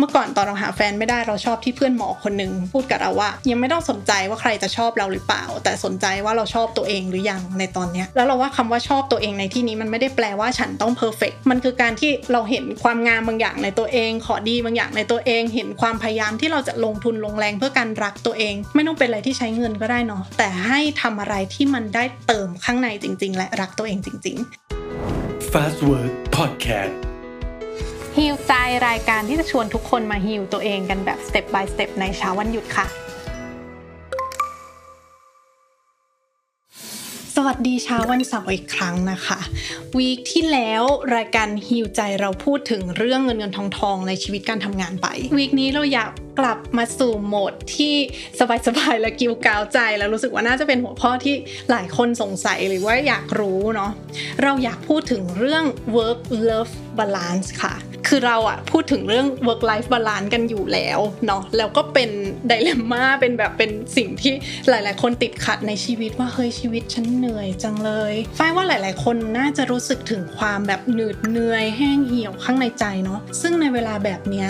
เมื่อก่อนตอนเราหาแฟนไม่ได้เราชอบที่เพื่อนหมอคนหนึ่งพูดกับเราว่า ยังไม่ต้องสนใจว่าใครจะชอบเราหรือเปล่า แต่สนใจว่าเราชอบตัวเองหรือยังในตอนเนี้ยแล้วเราว่าคำว่าชอบตัวเองในที่นี้มันไม่ได้แปลว่าฉันต้องเพอร์เฟกมันคือการที่เราเห็นความงามบางอย่างในตัวเอง ขอดีบางอย่างในตัวเอง เห็นความพยายามที่เราจะลงทุนลงแรงเพื่อการรักตัวเอง ไม่ต้องเป็นอะไรที่ใช้เงินก็ได้เนาะแต่ให้ทำอะไรที่มันได้เติมข้างในจริง ๆ และรักตัวเองจริง ๆ Fast Work Podcast ฮิวใจรายการที่จะชวนทุกคนมาฮิวตัวเองกันแบบสเต็ป by สเต็ปในเช้าวันหยุดค่ะ สวัสดีเช้าวันเสาร์อีกครั้งนะคะ week ที่แล้วรายการ Heal ใจเราพูดถึงเรื่องเงินเงินทองทองในชีวิตการทำงานไป week นี้เราอยากกลับมาสู่โหมดที่สบายๆและกิ๊วก๊าวใจ แล้วรู้สึกว่าน่าจะเป็นหัวข้อที่หลายคนสงสัยหรือว่าอยากรู้เนาะเราอยากพูดถึงเรื่อง work love balance ค่ะ คือเราอะพูดถึงเรื่อง work life balance กันอยู่แล้วเนาะแล้วก็เป็น dilemma เป็นแบบเป็นสิ่งที่หลาย ๆ คนติดขัดในชีวิตว่าเฮ้ยชีวิตฉันเหนื่อยจังเลยฝ้ายว่าหลาย ๆ คนน่าจะรู้สึกถึงความแบบหนืดเหนื่อยแห้งเหี่ยวข้างในใจเนาะซึ่งในเวลาแบบนี้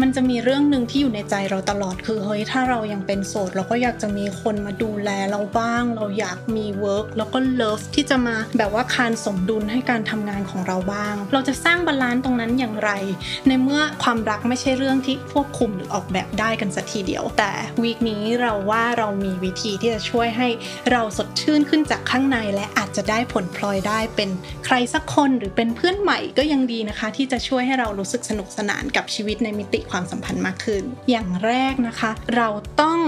มันจะมีเรื่องหนึ่งที่อยู่ในใจเราตลอดคือเฮ้ยถ้าเรายังเป็นโสดเราก็อยากจะมีคนมาดูแลเราบ้าง เราอยากมี work แล้วก็ love ที่จะมาแบบว่าคานสมดุลให้การทำงานของเราบ้าง เราจะสร้าง balance ตรงนั้นอย่างไร ในเมื่อความรักไม่ใช่เรื่องที่ควบคุมหรือออกแบบได้กันสักทีเดียวแต่วีคนี้เราว่าเรามีวิธีที่จะช่วยให้เราสดชื่นขึ้นจากข้างใน และอาจจะได้ผลพลอยได้เป็นใครสักคนหรือเป็นเพื่อนใหม่ก็ยังดีนะคะ ที่จะช่วยให้เรารู้สึกสนุกสนานกับชีวิตในมิติความสัมพันธ์มากขึ้น อย่างแรกนะคะ เราต้อง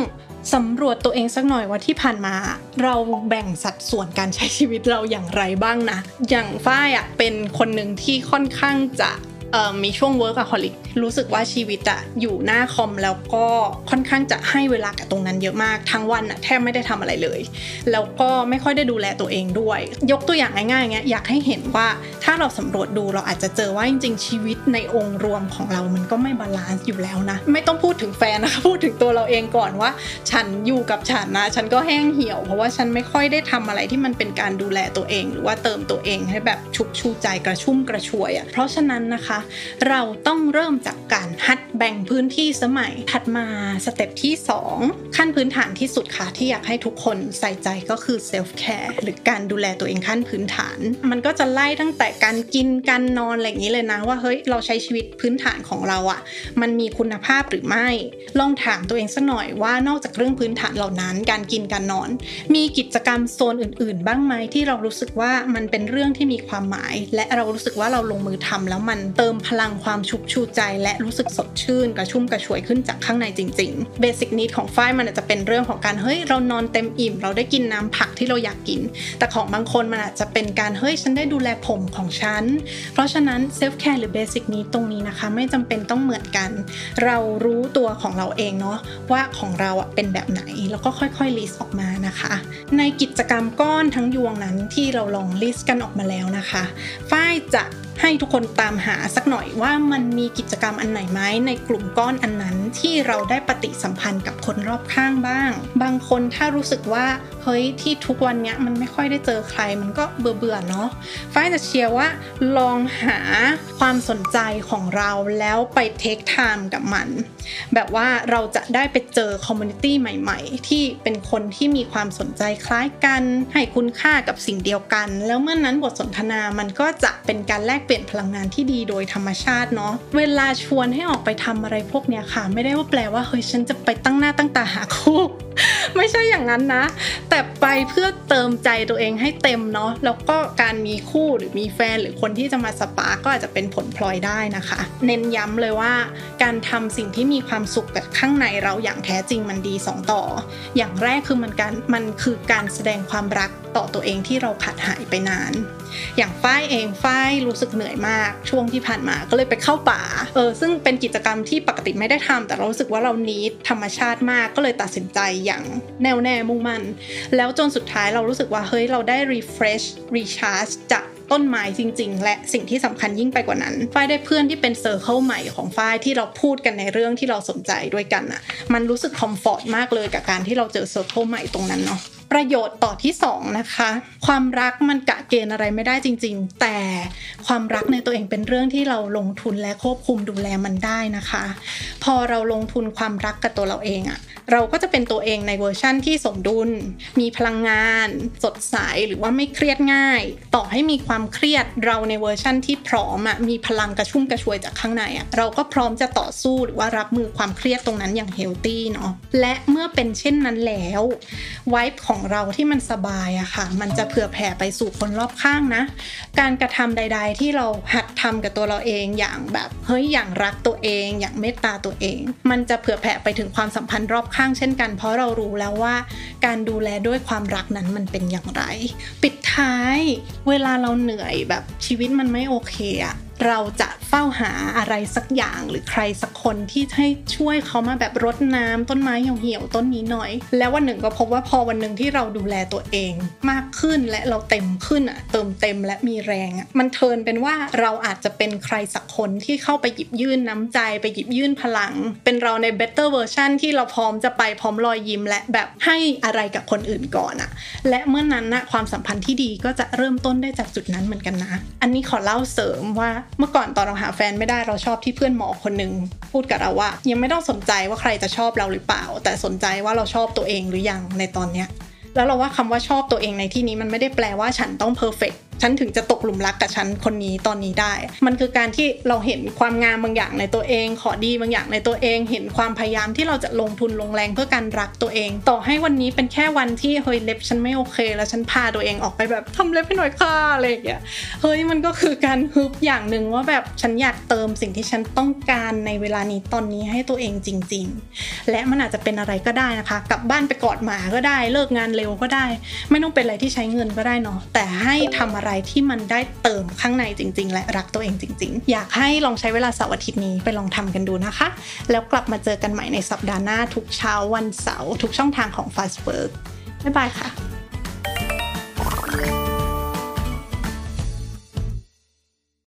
สำรวจตัวเองสักหน่อยว่าที่ผ่านมา เราแบ่งสัดส่วนการใช้ชีวิตเราอย่างไรบ้างนะ อย่างฝ้ายอะเป็นคนหนึ่งที่ค่อนข้างจะ มีช่วง workaholic รู้สึกว่าชีวิตอะอยู่หน้าคอมแล้วก็ค่อนข้างจะให้เวลากับตรงนั้นเยอะมาก ทั้งวันอะแทบไม่ได้ทำอะไรเลย แล้วก็ไม่ค่อยได้ดูแลตัวเองด้วย ยกตัวอย่างง่ายๆเงี้ยอยากให้เห็นว่าถ้าเราสำรวจดูเราอาจจะเจอว่าจริง ๆ ชีวิตในองค์รวมของเรามันก็ไม่ balance อยู่แล้วนะไม่ต้องพูดถึงแฟนนะคะพูดถึงตัวเราเองก่อนว่า ฉันอยู่กับฉันนะฉันก็แห้งเหี่ยว เพราะว่าฉันไม่ค่อยได้ทำอะไรที่มันเป็นการดูแลตัวเอง หรือว่าเติมตัวเองให้แบบชุบชูใจกระชุ่มกระชวยอะเพราะฉะนั้นนะคะเราต้องเริ่มจากการหัดแบ่งพื้นที่สมัยถัดมา step ที่ 2 ขั้นพื้นฐานที่สุดค่ะที่อยากให้ทุกคนใส่ใจก็คือ self-care หรือการดูแลตัวเองขั้นพื้นฐาน มันก็จะไล่ตั้งแต่การกินการนอนอะไรอย่างนี้เลยนะ ว่าเฮ้ยเราใช้ชีวิตพื้นฐานของเราอะ่ะ มันมีคุณภาพหรือไม่ ลองถามตัวเองสักหน่อยว่านอกจากเรื่องพื้นฐานเหล่านั้น การกินการนอน มีกิจกรรมโซนอื่น ๆ บ้างไหมที่เรารู้สึกว่ามันเป็นเรื่องที่มีความหมาย และเรารู้สึกว่าเราลงมือทำแล้วมันเติมพลังความชุบชูใจ และรู้สึกสดชื่น กระชุ่มกระชวยขึ้นจากข้างในจริงๆ basic need ของฝ้ายมันอาจจะเป็นเรื่องของการเฮ้ยเรานอนเต็มอิ่ม เราได้กินน้ำผักที่เราอยากกิน แต่ของบางคนมันอาจจะเป็นการเฮ้ยฉันได้ดูแลผมของฉัน เพราะฉะนั้น self-care หรือ basic need ตรงนี้นะคะไม่จำเป็นต้องเหมือนกัน เรารู้ตัวของเราเองเนาะว่าของเราเป็นแบบไหนแล้วก็ค่อยๆ list ออกมานะคะ ในกิจกรรมก้อนทั้งยวงนั้นที่เราลอง list กันออกมาแล้วนะคะฝ้ายจะ ให้ทุกคนตามหาสักหน่อยว่ามันมีกิจกรรมอันไหนไหมในกลุ่มก้อนอันนั้นที่เราได้ปฏิสัมพันธ์กับคนรอบข้างบ้าง บางคนถ้ารู้สึกว่าเฮ้ยที่ทุกวันนี้มันไม่ค่อยได้เจอใครมันก็เบื่อเบื่อเนาะฝ้ายจะเชียร์ว่าลองหาความสนใจของเราแล้วไป take time กับมัน แบบว่าเราจะได้ไปเจอ community ใหม่ ๆ ที่เป็นคนที่มีความสนใจคล้ายกัน ให้คุณค่ากับสิ่งเดียวกัน แล้วเมื่อนั้นบทสนทนามันก็จะเป็นการแลกเปลี่ยนพลังงานที่ดีโดยธรรมชาติเนาะเวลาชวนให้ออกไปทำอะไรพวกเนี้ยค่ะ ไม่ได้ว่าแปลว่าเฮ้ยฉันจะไปตั้งหน้าตั้งตาหาคู่ไม่ใช่อย่างนั้นนะ แต่ไปเพื่อเติมใจตัวเองให้เต็มเนาะแล้วก็การมีคู่หรือมีแฟนหรือคนที่จะมาสปาก็อาจจะเป็นผลพลอยได้นะคะ เน้นย้ำเลยว่า การทำสิ่งที่มีความสุขแต่ข้างในเราอย่างแท้จริงมันดี 2 ต่อ อย่างแรกคือมันการมันคือการแสดงความรักต่อตัวเองที่เราขาดหายไปนาน อย่างฝ้ายเองฝ้ายรู้สึกเหนื่อยมากช่วงที่ผ่านมาก็เลยไปเข้าป่าเออซึ่งเป็นกิจกรรมที่ปกติไม่ได้ทำแต่เรารู้สึกว่าเรานีดธรรมชาติมากก็เลยตัดสินใจอย่างแน่วแน่มุ่งมั่นแล้วจนสุดท้ายเรารู้สึกว่าเฮ้ยเราได้ refresh recharge จากต้นไม้จริง ๆ และสิ่งที่สำคัญยิ่งไปกว่านั้น ฝ้ายได้เพื่อนที่เป็น circle ใหม่ของฝ้ายที่เราพูดกันในเรื่องที่เราสนใจด้วยกันอะ่ะมันรู้สึก comfort มากเลยกับการที่เราเจอ circle ใหม่ตรงนั้นเนาะ ประโยชน์ต่อที่2นะคะความรักมันกะเกณฑ์อะไรไม่ได้จริง ๆ แต่ความรักในตัวเองเป็นเรื่องที่เราลงทุนและควบคุมดูแลมันได้นะคะ พอเราลงทุนความรักกับตัวเราเองอะเราก็จะเป็นตัวเองในเวอร์ชั่นที่สมดุล มีพลังงาน สดใสหรือว่าไม่เครียดง่าย ต่อให้มีความเครียดเราในเวอร์ชั่นที่พร้อมอะมีพลังกระชุ่มกระชวยจากข้างในอะเราก็พร้อมจะต่อสู้หรือว่ารับมือความเครียดตรงนั้นอย่าง healthy เนาะและเมื่อเป็นเช่นนั้นแล้วไวท์ของของเราที่มันสบายอะค่ะ มันจะเผื่อแผ่ไปสู่คนรอบข้างนะ การกระทำใด ๆ ที่เราหัดทำกับตัวเราเองอย่างแบบเฮ้ยอย่างรักตัวเอง อย่างเมตตาตัวเอง มันจะเผื่อแผ่ไปถึงความสัมพันธ์รอบข้างเช่นกัน เพราะเรารู้แล้วว่า การดูแลด้วยความรักนั้นมันเป็นอย่างไร ปิดท้าย เวลาเราเหนื่อยแบบชีวิตมันไม่โอเคอะ เราจะเฝ้าหาอะไรสักอย่างหรือใครสักคนที่ให้ช่วยเขามาแบบรดน้ำต้นไม้เหี่ยวๆต้นนี้หน่อย แล้ววันหนึ่งก็พบว่าพอวันหนึ่งที่เราดูแลตัวเองมากขึ้นและเราเต็มขึ้นอะเติมเต็มและมีแรงอะมันเทินเป็นว่าเราอาจจะเป็นใครสักคนที่เข้าไปหยิบยื่นน้ำใจไปหยิบยื่นพลัง เป็นเราใน better version ที่เราพร้อมจะไปพร้อมรอยยิ้มและแบบให้อะไรกับคนอื่นก่อนอะและเมื่อนั้นนะความสัมพันธ์ที่ดีก็จะเริ่มต้นได้จากจุดนั้นเหมือนกันนะ อันนี้ขอเล่าเสริมว่าเมื่อก่อนตอนเราหาแฟนไม่ได้เราชอบที่เพื่อนหมอคนหนึ่งพูดกับเราว่า ยังไม่ต้องสนใจว่าใครจะชอบเราหรือเปล่า แต่สนใจว่าเราชอบตัวเองหรือยังในตอนเนี้ยแล้วเราว่าคำว่าชอบตัวเองในที่นี้มันไม่ได้แปลว่าฉันต้องเพอร์เฟก ฉันถึงจะตกหลุมรักกับฉันคนนี้ตอนนี้ได้ มันคือการที่เราเห็นความงามบางอย่างในตัวเอง ขอดีบางอย่างในตัวเอง เห็นความพยายามที่เราจะลงทุนลงแรงเพื่อการรักตัวเอง ต่อให้วันนี้เป็นแค่วันที่เฮ้ยเล็บฉันไม่โอเค แล้วฉันพาตัวเองออกไปแบบทำเล็บให้หน่อยค่ะอะไรอย่างเงี้ย เฮ้ยมันก็คือการฮึบอย่างหนึ่งว่าแบบฉันอยากเติมสิ่งที่ฉันต้องการในเวลานี้ตอนนี้ให้ตัวเองจริง ๆ และมันอาจจะเป็นอะไรก็ได้นะคะ กลับบ้านไปกอดหมาก็ได้ เลิกงานเร็วก็ได้ ไม่ต้องเป็นอะไรที่ใช้เงินก็ได้เนาะ แต่ให้ทำอะไรที่มันได้เติมข้างในจริง ๆ และรักตัวเองจริง ๆ อยากให้ลองใช้เวลาเสาร์อาทิตย์นี้ไปลองทำกันดูนะคะ แล้วกลับมาเจอกันใหม่ในสัปดาห์หน้าทุกเช้าวันเสาร์ทุกช่องทางของ Fast Work บ๊ายบายค่ะ